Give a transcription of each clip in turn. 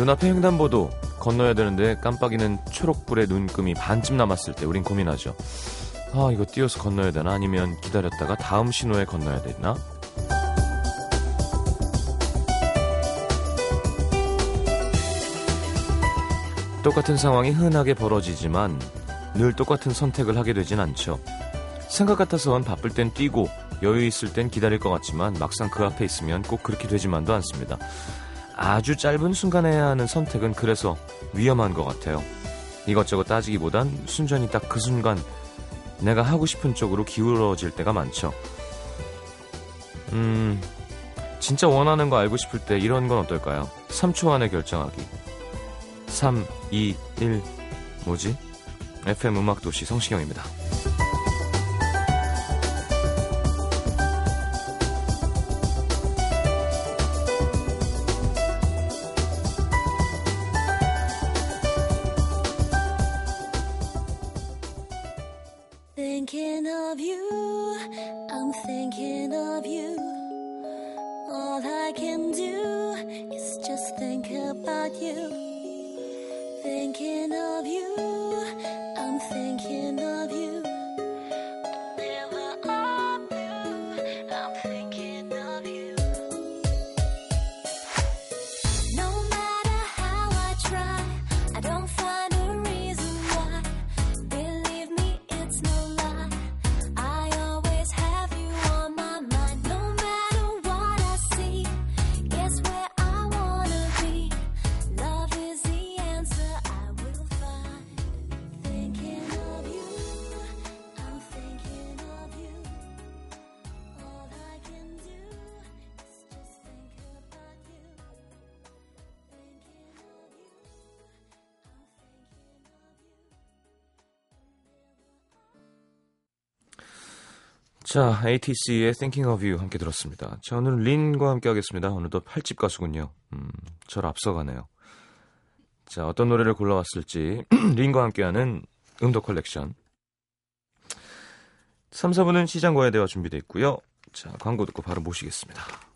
눈앞에 횡단보도 건너야 되는데 깜빡이는 초록불에 눈금이 반쯤 남았을 때 우린 고민하죠. 아, 이거 띄어서 건너야 되나? 아니면 기다렸다가 다음 신호에 건너야 되나? 똑같은 상황이 흔하게 벌어지지만 늘 똑같은 선택을 하게 되진 않죠. 생각 같아선 바쁠 땐 뛰고 여유 있을 땐 기다릴 것 같지만 막상 그 앞에 있으면 꼭 그렇게 되지만도 않습니다. 아주 짧은 순간에 해야 하는 선택은 그래서 위험한 것 같아요. 이것저것 따지기보단 순전히 딱 그 순간 내가 하고 싶은 쪽으로 기울어질 때가 많죠. 음, 진짜 원하는 거 알고 싶을 때 이런 건 어떨까요? 3초 안에 결정하기. 3, 2, 1. 뭐지? FM 음악도시 성시경입니다. 자, ATC의 Thinking of You 함께 들었습니다. 자, 오늘은 린과 함께 하겠습니다. 오늘도 8집 가수군요. 음, 저를 앞서가네요. 자, 어떤 노래를 골라왔을지 린과 함께하는 음도 컬렉션. 3, 4부는 시장과의 대화 준비되어 있고요. 자, 광고 듣고 바로 모시겠습니다.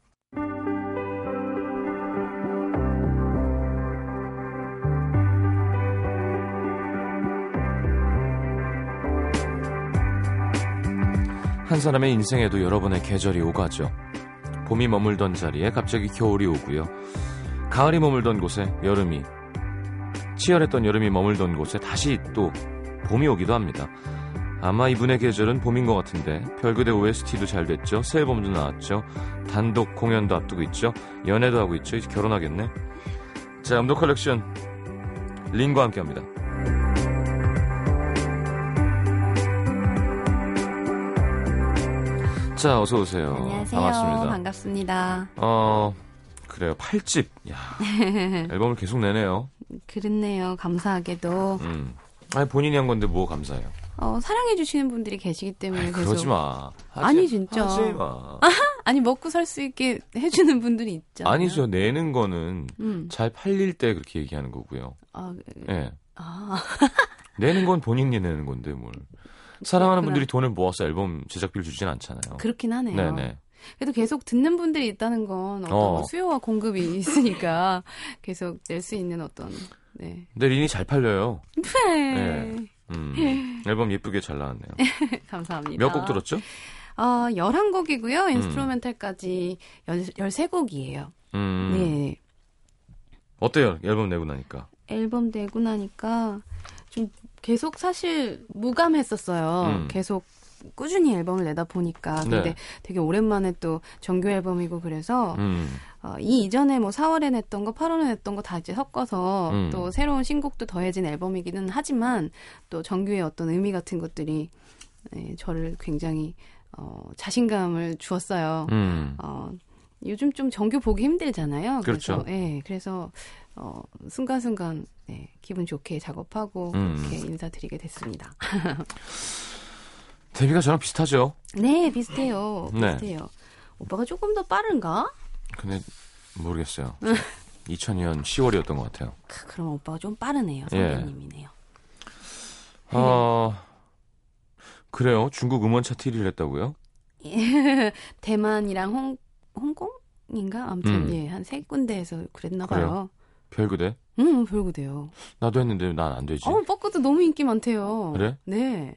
한 사람의 인생에도 여러 번의 계절이 오가죠. 봄이 머물던 자리에 갑자기 겨울이 오고요. 가을이 머물던 곳에 여름이, 치열했던 여름이 머물던 곳에 다시 또 봄이 오기도 합니다. 아마 이분의 계절은 봄인 것 같은데 별그대 OST도 잘 됐죠. 새 앨범도 나왔죠. 단독 공연도 앞두고 있죠. 연애도 하고 있죠. 이제 결혼하겠네. 자, 음도 컬렉션 린과 함께합니다. 자, 어서 오세요. 안녕하세요. 반갑습니다. 반갑습니다. 어, 그래요. 8집. 야. 앨범을 계속 내네요. 그렇네요. 감사하게도 음. 아니, 본인이 한 건데 뭐 감사해요. 어, 사랑해 주시는 분들이 계시기 때문에 계속 그러지 마. 하지, 아니, 진짜. 하지 마. 아니 먹고 살 수 있게 해주는 분들이 있잖아요. 아니죠. 내는 거는 음. 잘 팔릴 때 그렇게 얘기하는 거고요. 아, 예. 아, 내는 건 본인이 내는 건데 뭘. 사랑하는 그렇구나. 분들이 돈을 모아서 앨범 제작비를 주진 않잖아요. 그렇긴 하네요. 네네. 그래도 계속 듣는 분들이 있다는 건 어떤 어. 뭐 수요와 공급이 있으니까 계속 낼 수 있는 어떤 네. 근데 린이 잘 팔려요. 네. 음. 앨범 예쁘게 잘 나왔네요. 감사합니다. 몇 곡 들었죠? 어, 11곡이고요. 인스트루멘탈까지 13곡이에요. 음. 네. 어때요? 앨범 내고 나니까. 앨범 내고 나니까 좀 계속 사실 무감했었어요. 음. 계속 꾸준히 앨범을 내다 보니까 근데 네. 되게 오랜만에 또 정규 앨범이고 그래서 음. 어, 이 이전에 뭐 4월에 냈던 거, 8월에 냈던 거 다 이제 섞어서 음. 또 새로운 신곡도 더해진 앨범이기는 하지만 또 정규의 어떤 의미 같은 것들이 네, 저를 굉장히 어, 자신감을 주었어요. 음. 어, 요즘 좀 정규 보기 힘들잖아요. 그렇죠. 그래서, 예, 그래서 어, 순간순간 네, 기분 좋게 작업하고 음. 이렇게 인사드리게 됐습니다. 데뷔가 저랑 비슷하죠? 네, 비슷해요. 네. 비슷해요. 오빠가 조금 더 빠른가? 근데 모르겠어요. 2000년 10월이었던 것 같아요. 크, 그럼 오빠가 좀 빠르네요. 예. 선배님이네요. 어, 그래요. 중국 음원 차트 1위를 했다고요? 대만이랑 홍, 홍콩인가? 아무튼 음. 예, 한 세 군데에서 그랬나 그래요? 별그대? 응, 별거돼요. 나도 했는데 난 안 되지. 어, 뻐꾸도 너무 인기 많대요. 그래? 네.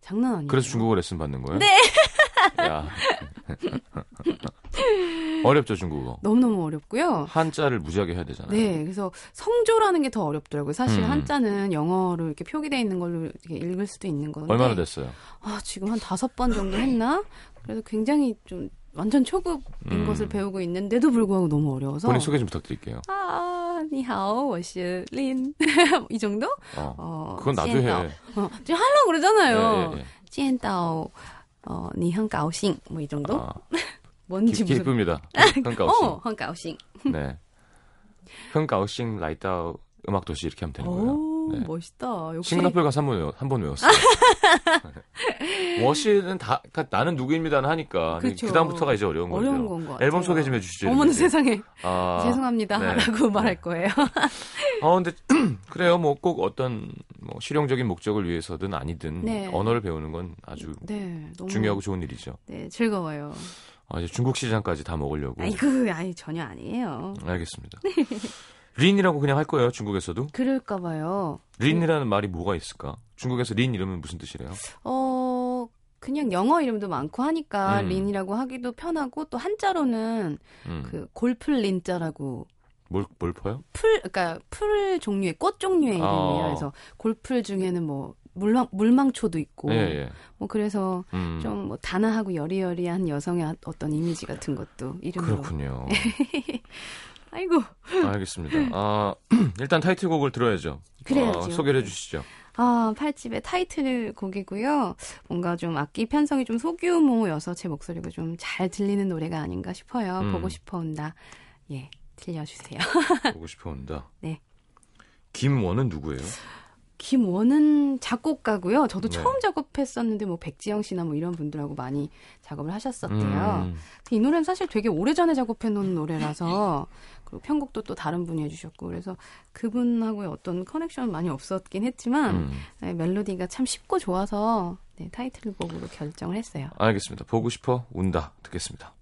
장난 아니에요. 그래서 중국어 레슨 받는 거예요? 네. 야. 어렵죠, 중국어. 너무너무 어렵고요. 한자를 무지하게 해야 되잖아요. 네, 그래서 성조라는 게 더 어렵더라고요. 사실 음. 한자는 영어로 이렇게 표기되어 있는 걸로 이렇게 읽을 수도 있는 건데. 얼마나 됐어요? 아, 지금 한 다섯 번 정도 했나? 그래서 굉장히 좀 완전 초급인 음. 것을 배우고 있는데도 불구하고 너무 어려워서. 본인 소개 좀 부탁드릴게요. 아, 니하오, 我是 린. 이 정도? 어. 어, 그건 나도 지엔다오. 해. 어, 지금 하려고 그러잖아요. 예, 예, 예. 见到 어, 你很高兴. 뭐 이 정도? 아, 뭔지 기, 무슨 기쁩니다. 흥가오싱. 어, 很高兴. 네. 흥가오싱 라이다오 음악 도시 이렇게 하면 되는 거예요. 오, 네. 멋있다. 역시 싱가포르 가서 한번 외워, 한번 외웠어요. 워시는 다, 그러니까 나는 누구입니다는 하니까. 그렇죠. 그 다음부터가 이제 어려운 거죠. 어려운 건것 같아요. 앨범 소개 좀 해주시죠. 어머나. 세상에 아, 죄송합니다 네. 라고 말할 거예요. 어, 근데, 그래요. 뭐 꼭 어떤, 뭐, 실용적인 목적을 위해서든 아니든, 네. 언어를 배우는 건 아주 네, 너무 중요하고 좋은 일이죠. 네, 즐거워요. 아, 이제 중국 시장까지 다 먹으려고. 아이고, 아이 전혀 아니에요. 알겠습니다. 린이라고 그냥 할 거예요, 중국에서도? 그럴까 봐요. 린이라는 말이 뭐가 있을까? 중국에서 린 이름은 무슨 뜻이래요? 어, 그냥 영어 이름도 많고 하니까 음. 린이라고 하기도 편하고 또 한자로는 음. 그 골풀 린자라고 뭘, 뭘 퍼요? 풀 그러니까 풀 종류의 꽃 종류의 이름이에요. 아. 그래서 골풀 중에는 뭐 물망 물망초도 있고 예, 예. 뭐 그래서 음, 좀뭐 단아하고 여리여리한 여성의 어떤 이미지 같은 것도 이름으로 그렇군요. 아이고 알겠습니다. 아, 일단 타이틀곡을 들어야죠. 그래야죠. 어, 소개를 해주시죠. 아, 팔집의 타이틀 곡이고요. 뭔가 좀 악기 편성이 좀 소규모여서 제 목소리가 좀 잘 들리는 노래가 아닌가 싶어요. 음. 보고 싶어 온다. 예, 들려주세요. 보고 싶어 온다. 네. 김원은 누구예요? 김원은 작곡가고요. 저도 네. 처음 작업했었는데 뭐 백지영 씨나 뭐 이런 분들하고 많이 작업을 하셨었대요. 음, 이 노래는 사실 되게 오래전에 작업해 놓은 노래라서 그리고 편곡도 또 다른 분이 해주셨고 그래서 그분하고의 어떤 커넥션 많이 없었긴 했지만 음, 네, 멜로디가 참 쉽고 좋아서 네, 타이틀곡으로 결정을 했어요. 알겠습니다. 보고 싶어 운다. 듣겠습니다.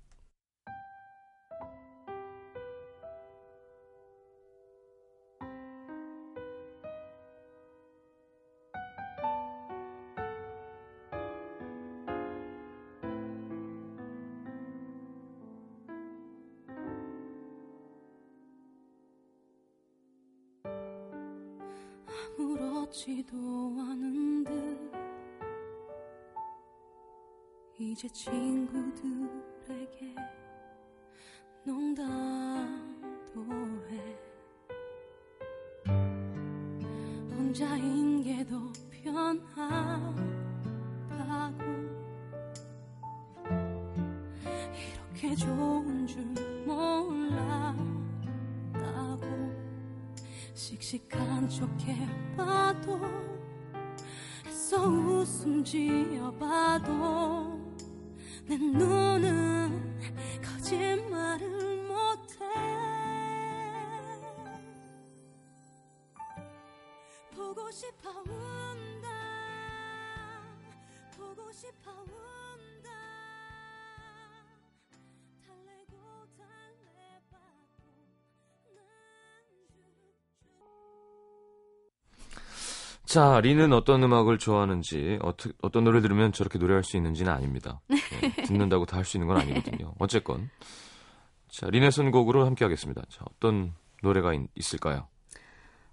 아무렇지도 않은 듯 이제 친구들에게 농담도 해. 혼자인 게 더 편하다고. 이렇게 좋은 줄 몰랐다고. 씩씩한 척 해봐도 애써 웃음 지어봐도 내 눈은 거짓말을 못해. 보고 싶어 운다. 보고 싶어 운다 자, 린은 어떤 음악을 좋아하는지, 어떠, 어떤 노래 들으면 저렇게 노래할 수 있는지는 아닙니다. 네, 듣는다고 다 할 수 있는 건 아니거든요. 어쨌건. 자, 린의 선곡으로 함께 하겠습니다. 자, 어떤 노래가 있, 있을까요?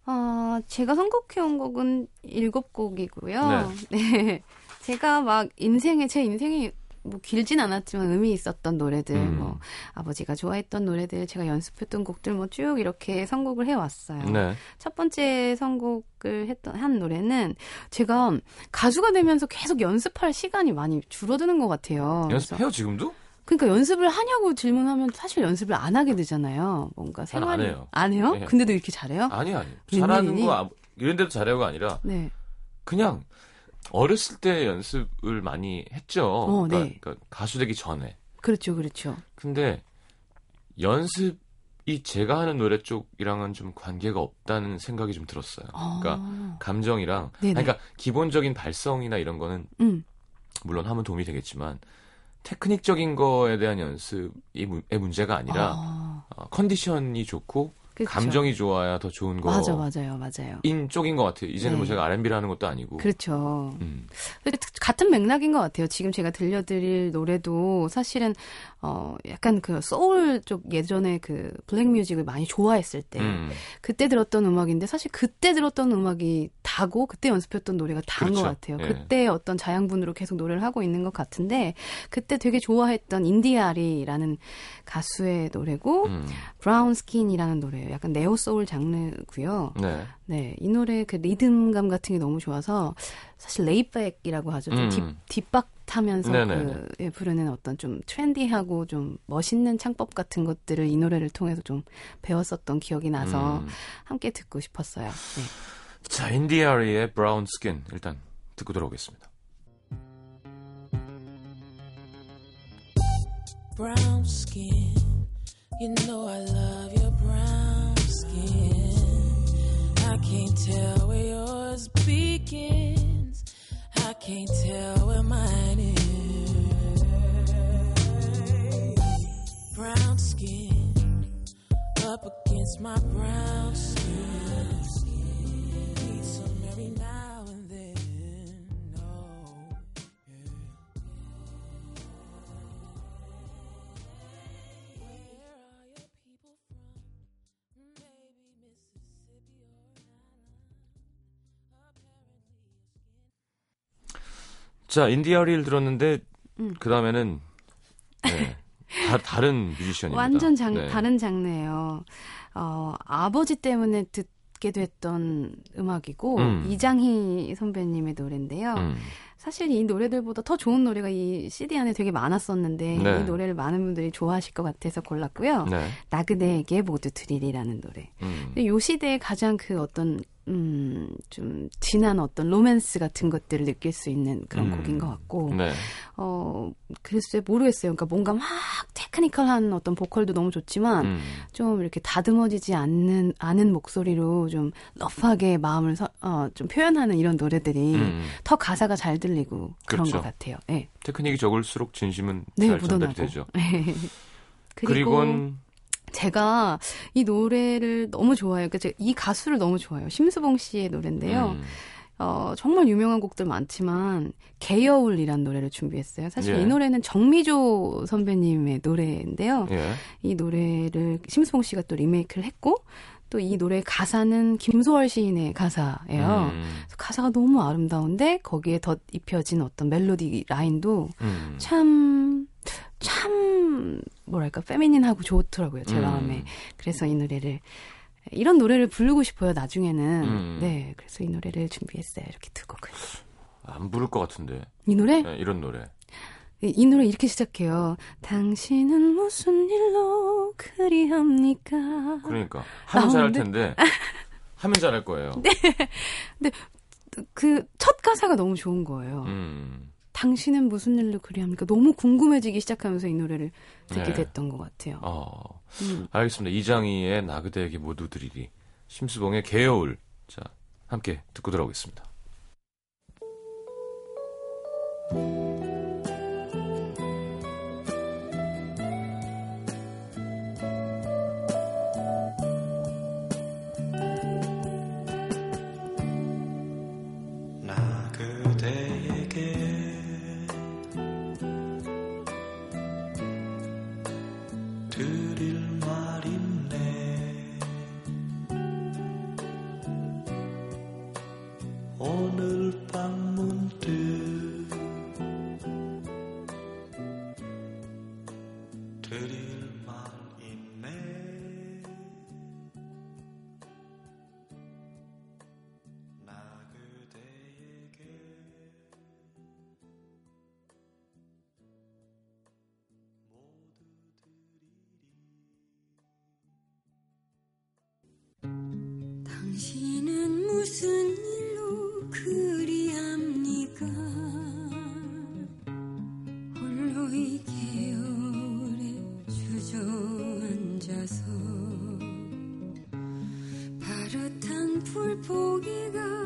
어, 제가 선곡해온 곡은 일곱 곡이고요. 네. 제가 막 인생에, 제 인생이 뭐 길진 않았지만 의미 있었던 노래들, 음. 뭐 아버지가 좋아했던 노래들, 제가 연습했던 곡들 뭐 쭉 이렇게 선곡을 해왔어요. 네. 첫 번째 선곡을 했던 한 노래는 제가 가수가 되면서 계속 연습할 시간이 많이 줄어드는 것 같아요. 연습해요, 지금도? 그러니까 연습을 하냐고 질문하면 사실 연습을 안 하게 되잖아요. 뭔가 생활이 해요. 안 해요? 네. 근데도 이렇게 잘해요? 아니, 아니. 웬일이니? 잘하는 거, 아무- 이런 데도 잘해요가 아니라, 네. 그냥, 어렸을 때 연습을 많이 했죠. 어, 그러니까, 네. 그러니까 가수 되기 전에. 그렇죠, 그렇죠. 근데, 연습이 제가 하는 노래 쪽이랑은 좀 관계가 없다는 생각이 좀 들었어요. 그러니까, 아, 감정이랑. 아니, 그러니까 기본적인 발성이나 이런 거는 음, 물론 하면 도움이 되겠지만 테크닉적인 거에 대한 연습이 문- 의 문제가 아니라 아, 어, 컨디션이 좋고 그쵸. 감정이 좋아야 더 좋은 거. 맞아, 맞아요, 맞아요. 인 쪽인 것 같아요. 이제는 뭐 네. 제가 R&B를 하는 것도 아니고. 그렇죠. 음. 같은 맥락인 것 같아요. 지금 제가 들려드릴 노래도 사실은 어 약간 그 소울 쪽 예전에 그 black music을 많이 좋아했을 때 음. 그때 들었던 음악인데 사실 그때 들었던 음악이 다고 그때 연습했던 노래가 다인 것 그렇죠. 같아요. 예. 그때 어떤 자양분으로 계속 노래를 하고 있는 것 같은데 그때 되게 좋아했던 India.Arie라는 가수의 노래고 음. Brown Skin이라는 노래 예요. 약간 neo soul 장르고요. 네. 네, 이 노래 그 리듬감 같은 게 너무 좋아서 사실 lay back이라고 하죠. 좀 음. 딥, 뒷박 타면서. 그 예, 부르는 어떤 좀 트렌디하고 좀 멋있는 창법 같은 것들을 이 노래를 통해서 좀 배웠었던 기억이 나서 음. 함께 듣고 싶었어요. 네. 자, India.Arie의 Brown Skin 일단 듣고 들어오겠습니다. brown skin. You know I love your brown. I can't tell where yours begins. I can't tell where mine is. Brown skin up against my brown 자, 인디아리를 들었는데 음. 그 다음에는 네, 다, 다른 뮤지션입니다. 완전 장, 네. 다른 장르예요. 어, 아버지 때문에 듣게 됐던 음악이고 음. 이장희 선배님의 노래인데요. 음. 사실 이 노래들보다 더 좋은 노래가 이 CD 안에 되게 많았었는데 네. 이 노래를 많은 분들이 좋아하실 것 같아서 골랐고요. 네. 나그네에게 모두 드리리라는 노래. 음. 요 시대에 가장 그 어떤 음, 좀 진한 어떤 로맨스 같은 것들을 느낄 수 있는 그런 음. 곡인 것 같고 네. 어 글쎄 모르겠어요. 그러니까 뭔가 막 테크니컬한 어떤 보컬도 너무 좋지만 음. 좀 이렇게 다듬어지지 않는 않은 목소리로 좀 러프하게 마음을 서- 어, 좀 표현하는 이런 노래들이 음. 더 가사가 잘 들리고 그런 그렇죠. 것 같아요. 네, 테크닉이 적을수록 진심은 네 잘. 전달이 되죠. 그리고 제가 이 노래를 너무 좋아해요. 그이 가수를 너무 좋아해요. 심수봉 씨의 노래인데요. 음. 어, 정말 유명한 곡들 많지만 개여울이란 노래를 준비했어요. 사실 예. 이 노래는 정미조 선배님의 노래인데요. 예. 이 노래를 심수봉 씨가 또 리메이크를 했고 또 이 노래 가사는 김소월 시인의 가사예요. 음. 가사가 너무 아름다운데 거기에 덧 입혀진 어떤 멜로디 라인도 음. 참, 참, 뭐랄까, 페미닌하고 좋더라고요, 제 음. 마음에. 그래서 이 노래를, 이런 노래를 부르고 싶어요, 나중에는. 음. 네, 그래서 이 노래를 준비했어요, 이렇게 두 곡을. 안 부를 것 같은데 이 노래? 네, 이런 노래. 이, 이 노래 이렇게 시작해요. 당신은 무슨 일로 그리합니까? 그러니까 하면 잘할? 텐데 하면 잘할 거예요. 그첫 가사가 너무 좋은 거예요. 음. 당신은 무슨 일로 그리합니까? 너무 궁금해지기 시작하면서 이 노래를 듣게 네. 됐던 것 같아요. 어. 음. 알겠습니다. 이장희의 나 그대에게 모두 드리리. 심수봉의 개여울. 자, 함께 듣고 들어오겠습니다. 그대 앉아서 파릇한 풀포기가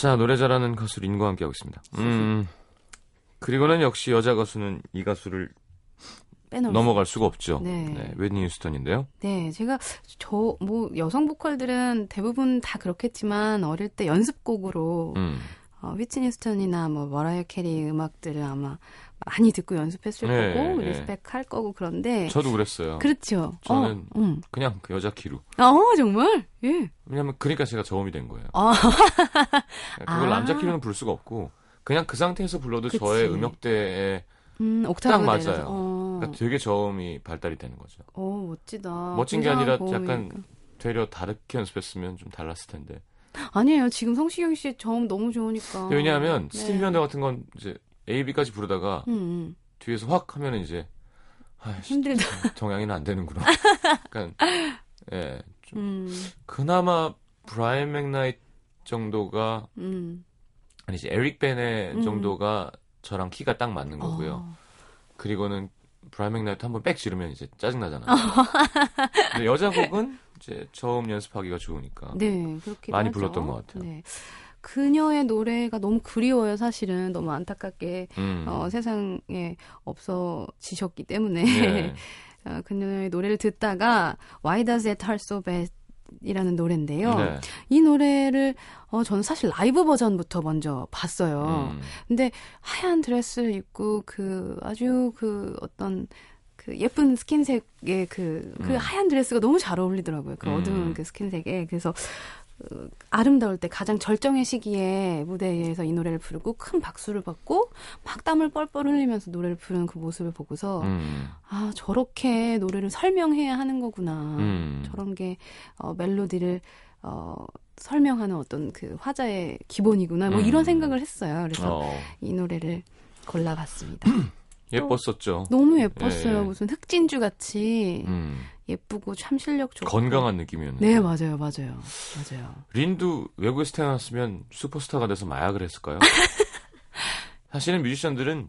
자, 노래 잘하는 가수 린과 함께하고 있습니다. 음, 그리고는 역시 여자 가수는 이 가수를 빼놓을 넘어갈 수가 없죠. 네. 휘트니 휴스턴인데요. 네, 제가 저 뭐 여성 보컬들은 대부분 다 그렇겠지만 어릴 때 연습곡으로 음. 어, 휘트니 휴스턴이나 뭐 머라이어 캐리 음악들을 아마 많이 듣고 연습했을 네, 거고 네. respect 할 거고 그런데 저도 그랬어요. 그렇죠. 저는 어, 음. 그냥 그 여자 키로. 어 정말 예. 왜냐면 그러니까 제가 저음이 된 거예요. 아. 그걸 아. 남자 키로는 부를 수가 없고 그냥 그 상태에서 불러도 그치. 저의 음역대에 음, 옥타브 내려서. 맞아요. 어. 그러니까 되게 저음이 발달이 되는 거죠. 어, 멋지다. 멋진 게 아니라 약간 고음이니까. 되려 다르게 연습했으면 좀 달랐을 텐데. 아니에요. 지금 성시경 씨 저음 너무 좋으니까. 왜냐하면 네. 스티비 원더 같은 건 이제 A, B까지 부르다가 음, 음. 뒤에서 확 하면은 이제 아이씨, 힘들다. 동양이는 안 되는구나. 약간 예, 좀 음, 그나마 브라이언 맥나이트 정도가 음. 아니지 에릭 베네 음. 정도가 저랑 키가 딱 맞는 거고요. 어. 그리고는 브라이언 맥나이트 한번 빽 지르면 이제 짜증 나잖아요. 근데 여자 곡은 이제 저음 연습하기가 좋으니까. 네, 그렇게 많이 불렀던 것 같아요. 네. 그녀의 노래가 너무 그리워요, 사실은. 너무 안타깝게 음. 어, 세상에 없어지셨기 때문에 네. 어, 그녀의 노래를 듣다가 Why Does It Hurt So Bad 이라는 노래인데요. 네. 이 노래를 어, 저는 사실 라이브 버전부터 먼저 봤어요. 음. 근데 하얀 드레스를 입고 그 아주 그 어떤 그 예쁜 스킨색의 그, 그 음. 하얀 드레스가 너무 잘 어울리더라고요. 그 음. 어두운 그 스킨색에. 그래서 어, 아름다울 때 가장 절정의 시기에 무대에서 이 노래를 부르고 큰 박수를 받고 막 땀을 뻘뻘 흘리면서 노래를 부르는 그 모습을 보고서 음. 아 저렇게 노래를 설명해야 하는 거구나. 음. 저런 게 어, 멜로디를 어, 설명하는 어떤 그 화자의 기본이구나. 뭐 음. 이런 생각을 했어요. 그래서 어, 이 노래를 골라봤습니다. 예뻤었죠. 너무 예뻤어요. 예, 예. 무슨 흑진주 같이 음. 예쁘고 참 실력 좋고. 건강한 느낌이었는데. 네, 맞아요, 맞아요, 맞아요. 린도 외국에서 태어났으면 슈퍼스타가 돼서 마약을 했을까요? 사실은 뮤지션들은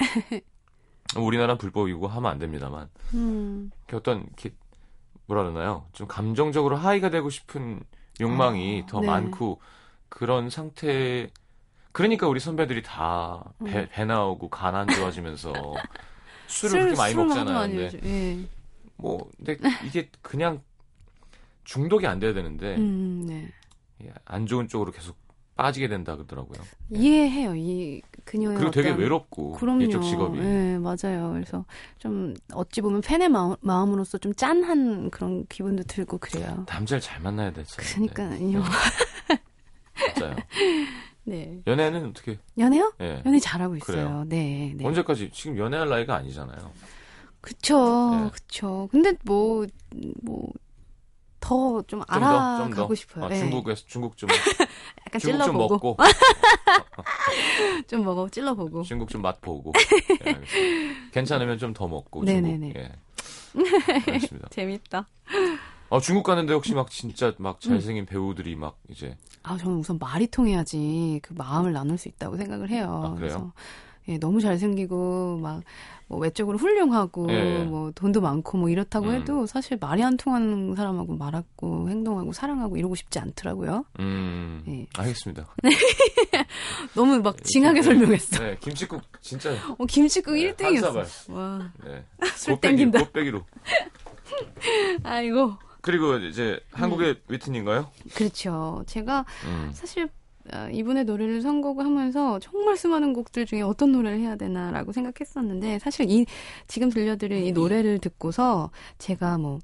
우리나라 불법이고 하면 안 됩니다만 음, 어떤 이렇게 뭐라 그러나요? 좀 감정적으로 하이가 되고 싶은 욕망이 아, 더 네. 많고 그런 상태. 그러니까 우리 선배들이 다 배, 음. 배 나오고 간 안 좋아지면서 술을 그렇게 많이 먹잖아요. 근데. 예. 뭐 근데 이게 그냥 중독이 안 돼야 되는데 음, 네. 예, 안 좋은 쪽으로 계속 빠지게 된다 그러더라고요. 이해해요. 이 그녀의 그리고 되게 외롭고 그럼요. 이쪽 직업이. 네, 맞아요. 그래서 좀 어찌 보면 팬의 마음, 마음으로서 좀 짠한 그런 기분도 들고 그래요. 남자를 잘 만나야 됐어요. 그러니까요. 진짜요. 네. 연애는 어떻게? 연애요? 예. 연애 잘하고 있어요. 그래요? 네, 네. 언제까지 지금 연애할 나이가 아니잖아요. 그쵸, 네. 그쵸. 근데 뭐, 뭐, 더좀좀 더, 좀 더. 알아가고 싶어요. 아, 네. 중국에서 중국 좀 약간 중국 좀 찔러보고, 먹고 좀 먹어, 찔러보고. 중국 좀 맛보고 예, 알겠습니다. 괜찮으면 좀 더 먹고 네네네. 중국. 예. 알겠습니다. 재밌다. 아, 중국 가는데 혹시 막 진짜 막 음. 잘생긴 배우들이 막 이제 아, 저는 우선 말이 통해야지 그 마음을 나눌 수 있다고 생각을 해요. 아, 그래요? 그래서 예, 너무 잘생기고 막 뭐 외적으로 훌륭하고 예. 뭐 돈도 많고 뭐 이렇다고 음. 해도 사실 말이 안 통하는 사람하고 말하고 행동하고 사랑하고 이러고 싶지 않더라고요. 음 예. 알겠습니다. 너무 막 징하게 설명했어. 네, 김치국 진짜 어, 김치국 네, 1등이었어. 한 사발. 와, 네. 술 땡긴다. 곱빼기로. 아이고. 그리고 이제 한국의 음. 위트니인가요? 그렇죠. 제가 음. 사실 아, 이분의 노래를 선곡을 하면서 정말 수많은 곡들 중에 어떤 노래를 해야 되나라고 생각했었는데 사실 이 지금 들려드릴 이 노래를 듣고서 제가 뭐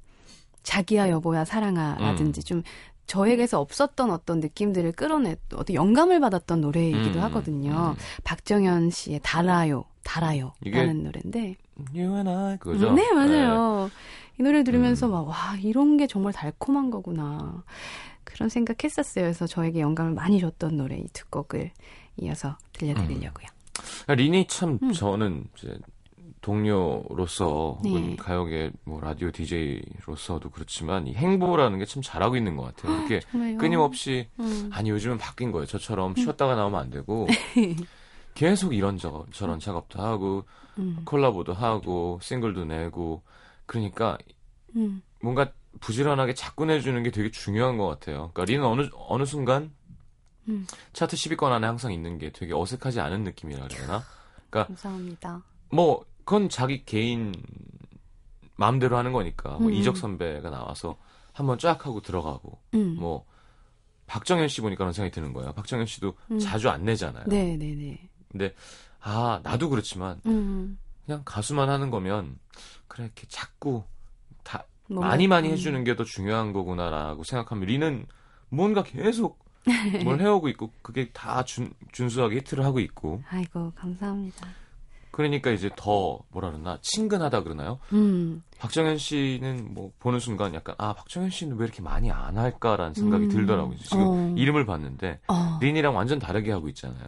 자기야 여보야 사랑아라든지 음. 좀 저에게서 없었던 어떤 느낌들을 끌어내 어떤 영감을 받았던 노래이기도 음, 하거든요. 음. 박정현 씨의 달아요, 달아요라는 노래인데 You and I 그거죠? 네, 맞아요. 이 노래를 들으면서 막, 와, 이런 게 정말 달콤한 거구나. 그런 생각했었어요. 그래서 저에게 영감을 많이 줬던 노래 이 두 곡을 이어서 들려드리려고요. 네. 린이 참 음. 저는 이제 동료로서 혹은 네. 가요계 뭐 라디오 DJ로서도 그렇지만 이 행보라는 게 참 잘하고 있는 것 같아요. 이렇게 정말요? 끊임없이 음. 아니 요즘은 바뀐 거예요. 저처럼 쉬었다가 나오면 안 되고 계속 이런 저, 저런 작업도 하고 음. 콜라보도 하고 싱글도 내고 그러니까 음. 뭔가 부지런하게 자꾸 내주는 게 되게 중요한 것 같아요. 그러니까 리는 어느 어느 순간 음. 차트 10위권 안에 항상 있는 게 되게 어색하지 않은 느낌이라 그래야 되나? 감사합니다. 뭐 그건 자기 개인 마음대로 하는 거니까 뭐 음. 이적 선배가 나와서 한번 쫙 하고 들어가고 음. 뭐 박정현 씨 보니까 그런 생각이 드는 거예요. 박정현 씨도 음. 자주 안 내잖아요. 네, 네, 네. 근데 아 나도 그렇지만 음. 그냥 가수만 하는 거면 그래 이렇게 자꾸 많이 많이 음. 해주는 게 더 중요한 거구나라고 생각하면 리는 뭔가 계속 뭘 해오고 있고 그게 다 준, 준수하게 히트를 하고 있고 아이고, 감사합니다. 그러니까 이제 더 뭐라 그러나 친근하다 그러나요? 음. 박정현 씨는 뭐 보는 순간 약간 아 박정현 씨는 왜 이렇게 많이 안 할까라는 생각이 음. 들더라고요. 지금 어. 이름을 봤는데 어. 린이랑 완전 다르게 하고 있잖아요.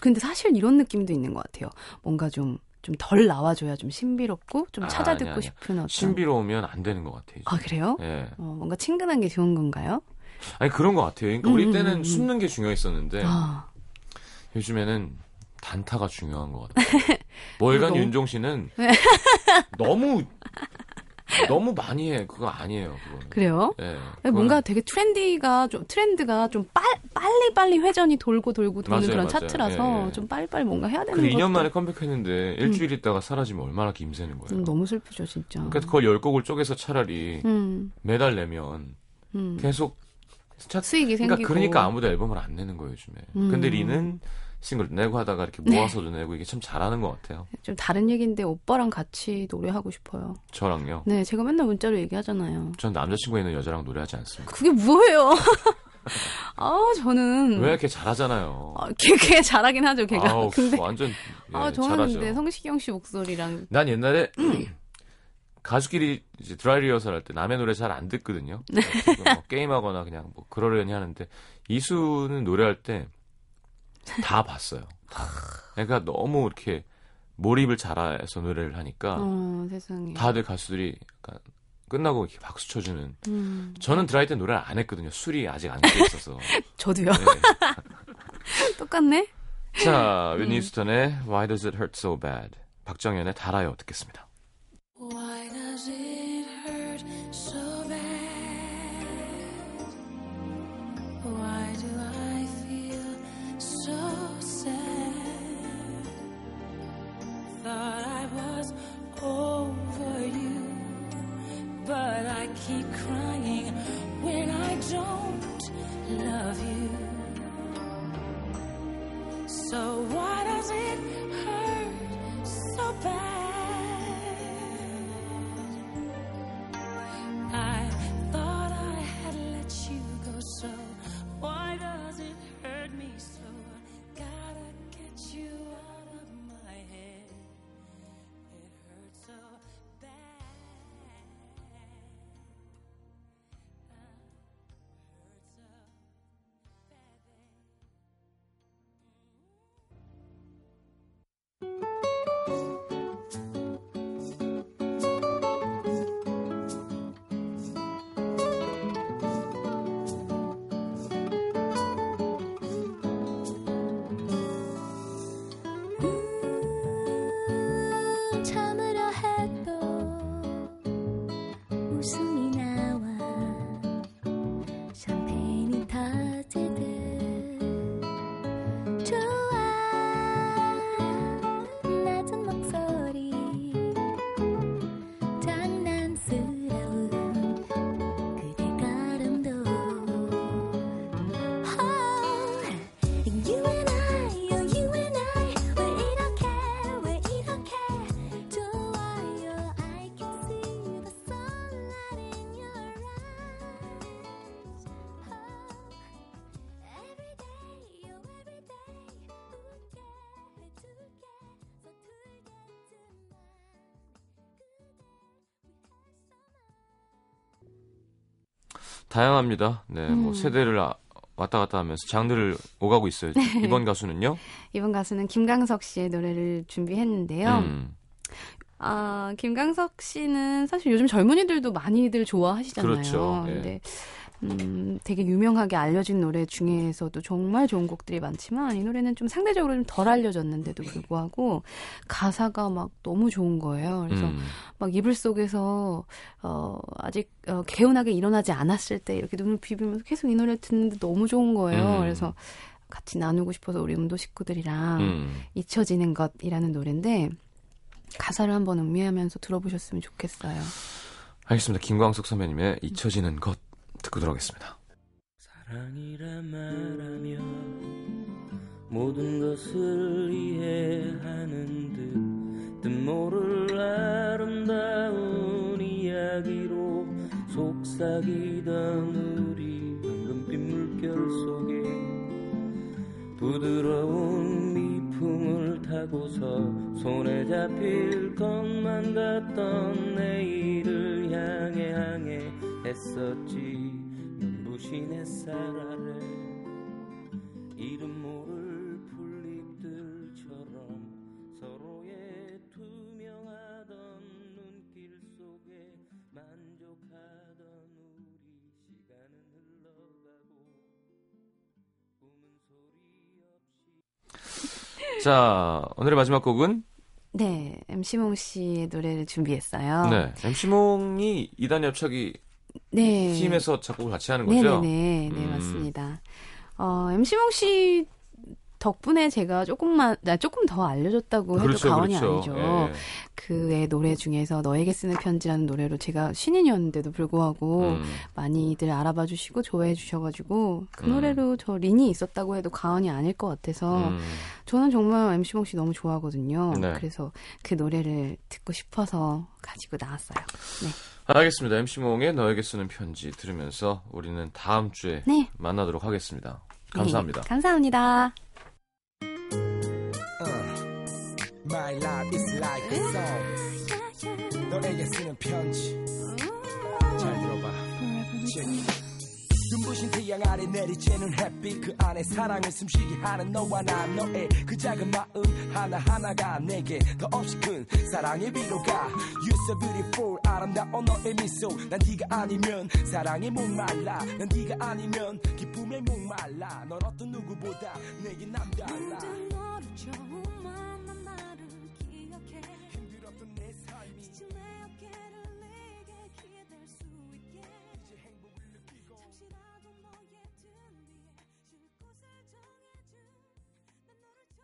근데 사실 이런 느낌도 있는 것 같아요. 뭔가 좀, 좀 덜 나와줘야 좀 신비롭고 좀 아, 찾아 아니야, 듣고 아니야. 싶은 어떤. 신비로우면 안 되는 것 같아요. 아, 그래요? 예. 어, 뭔가 친근한 게 좋은 건가요? 아니 그런 것 같아요. 그러니까 음, 우리 음, 때는 음, 음. 숨는 게 중요했었는데 아, 요즘에는 단타가 중요한 것 같아요. 월간 너무- 윤종 씨는 너무 너무 많이 해. 그거 아니에요. 그거. 그래요? 예. 네, 뭔가 되게 트렌디가 좀 트렌드가 좀 빨, 빨리 빨리 회전이 돌고 돌고 도는 맞아요, 그런 맞아요. 차트라서 예, 예. 좀 빨리빨리 뭔가 해야 되는 그 것도 2년 만에 컴백했는데 일주일 있다가 사라지면 얼마나 김새는 거예요. 음, 너무 슬프죠 진짜. 그러니까 그걸 열 곡을 쪼개서 차라리 음, 매달 내면 음. 계속 차트 수익이 그러니까 생기고. 그러니까 아무도 앨범을 안 내는 거예요 요즘에. 음. 근데 리는 싱글 내고 하다가 이렇게 모아서도 내고 이게 참 잘하는 것 같아요. 좀 다른 얘기인데 오빠랑 같이 노래하고 싶어요. 저랑요. 네, 제가 맨날 문자로 얘기하잖아요. 전 남자친구 있는 여자랑 노래하지 않습니다. 그게 뭐예요? 아, 저는 왜 이렇게 잘하잖아요. 아, 걔, 걔 잘하긴 하죠, 걔가. 아우, 근데 완전 예, 아, 저는 잘하죠. 근데 성시경 씨 목소리랑 난 옛날에 가수끼리 이제 드라이 리허설 할 때 남의 노래 잘 안 듣거든요. 네. 뭐 게임하거나 그냥 뭐 그러려니 하는데 이수는 노래할 때 다 봤어요. 다. 그러니까 너무 이렇게 몰입을 잘해서 노래를 하니까 어, 세상에. 다들 가수들이 약간 끝나고 이렇게 박수 쳐주는. 음, 저는 드라이 때 노래를 안 했거든요. 술이 아직 안 깨 있어서. 저도요. 네. 똑같네. 자, 음. 윈니 휴스턴의 Why Does It Hurt So Bad. 박정현의 달아요 듣겠습니다. Why does it 다양합니다. 네, 뭐 음. 세대를 아- 왔다 갔다 하면서 장르를 오가고 있어요. 이번 가수는요? 이번 가수는 김강석 씨의 노래를 준비했는데요. 음, 아, 김강석 씨는 사실 요즘 젊은이들도 많이들 좋아하시잖아요. 그렇죠. 예. 근데 음, 되게 유명하게 알려진 노래 중에서도 정말 좋은 곡들이 많지만 이 노래는 좀 상대적으로 좀 덜 알려졌는데도 불구하고 가사가 막 너무 좋은 거예요. 그래서 음. 막 이불 속에서 어 아직 어, 개운하게 일어나지 않았을 때 이렇게 눈을 비비면서 계속 이 노래를 듣는데 너무 좋은 거예요. 음. 그래서 같이 나누고 싶어서 우리 음도 식구들이랑 음. 잊혀지는 것이라는 노래인데 가사를 한번 음미하면서 들어보셨으면 좋겠어요. 알겠습니다. 김광석 선배님의 잊혀지는 것 듣고 들어오겠습니다. 사랑이라 말하면 모든 것을 이해하는 듯 뜻모를 아름다운 이야기로 속삭이던 우리 황금빛 물결 속에 부드러운 미풍을 타고서 손에 잡힐 것만 같던 내일을 향해 향해 했었지. 눈부신 햇살 아래 이름 모를 자, 오늘의 마지막 곡은 네, MC몽 씨의 노래를 준비했어요. 네, MC몽이 이단 협착이 네. 팀에서 작곡을 같이 하는 거죠? 네네네, 네 음. 맞습니다. 어, MC몽 씨 덕분에 제가 조금만, 나 조금 더 알려졌다고 해도 그렇죠, 과언이 그렇죠. 아니죠. 예. 그의 노래 중에서 너에게 쓰는 편지라는 노래로 제가 신인이었는데도 불구하고 음. 많이들 알아봐 주시고 좋아해 주셔가지고 그 음. 노래로 저 린이 있었다고 해도 과언이 아닐 것 같아서 음. 저는 정말 MC몽 씨 너무 좋아하거든요. 네. 그래서 그 노래를 듣고 싶어서 가지고 나왔어요. 네. 알겠습니다. MC몽의 너에게 쓰는 편지 들으면서 우리는 다음 주에 네. 만나도록 하겠습니다. 감사합니다. 네, 감사합니다. My life is like a song. 너에게 쓰는 편지. 잘 들어봐. Check. 눈부신 태양 아래 내리쬐는 햇빛 그 안에 사랑을 숨쉬게 하는 너와 나 너의 그 작은 마음 하나하나가 내게 더 없이 큰 사랑의 위로가 You so beautiful 아름다운 너의 미소 난 네가 아니면 사랑에 목말라 난 네가 아니면 기쁨에 목말라 넌 어떤 누구보다 내게 남달라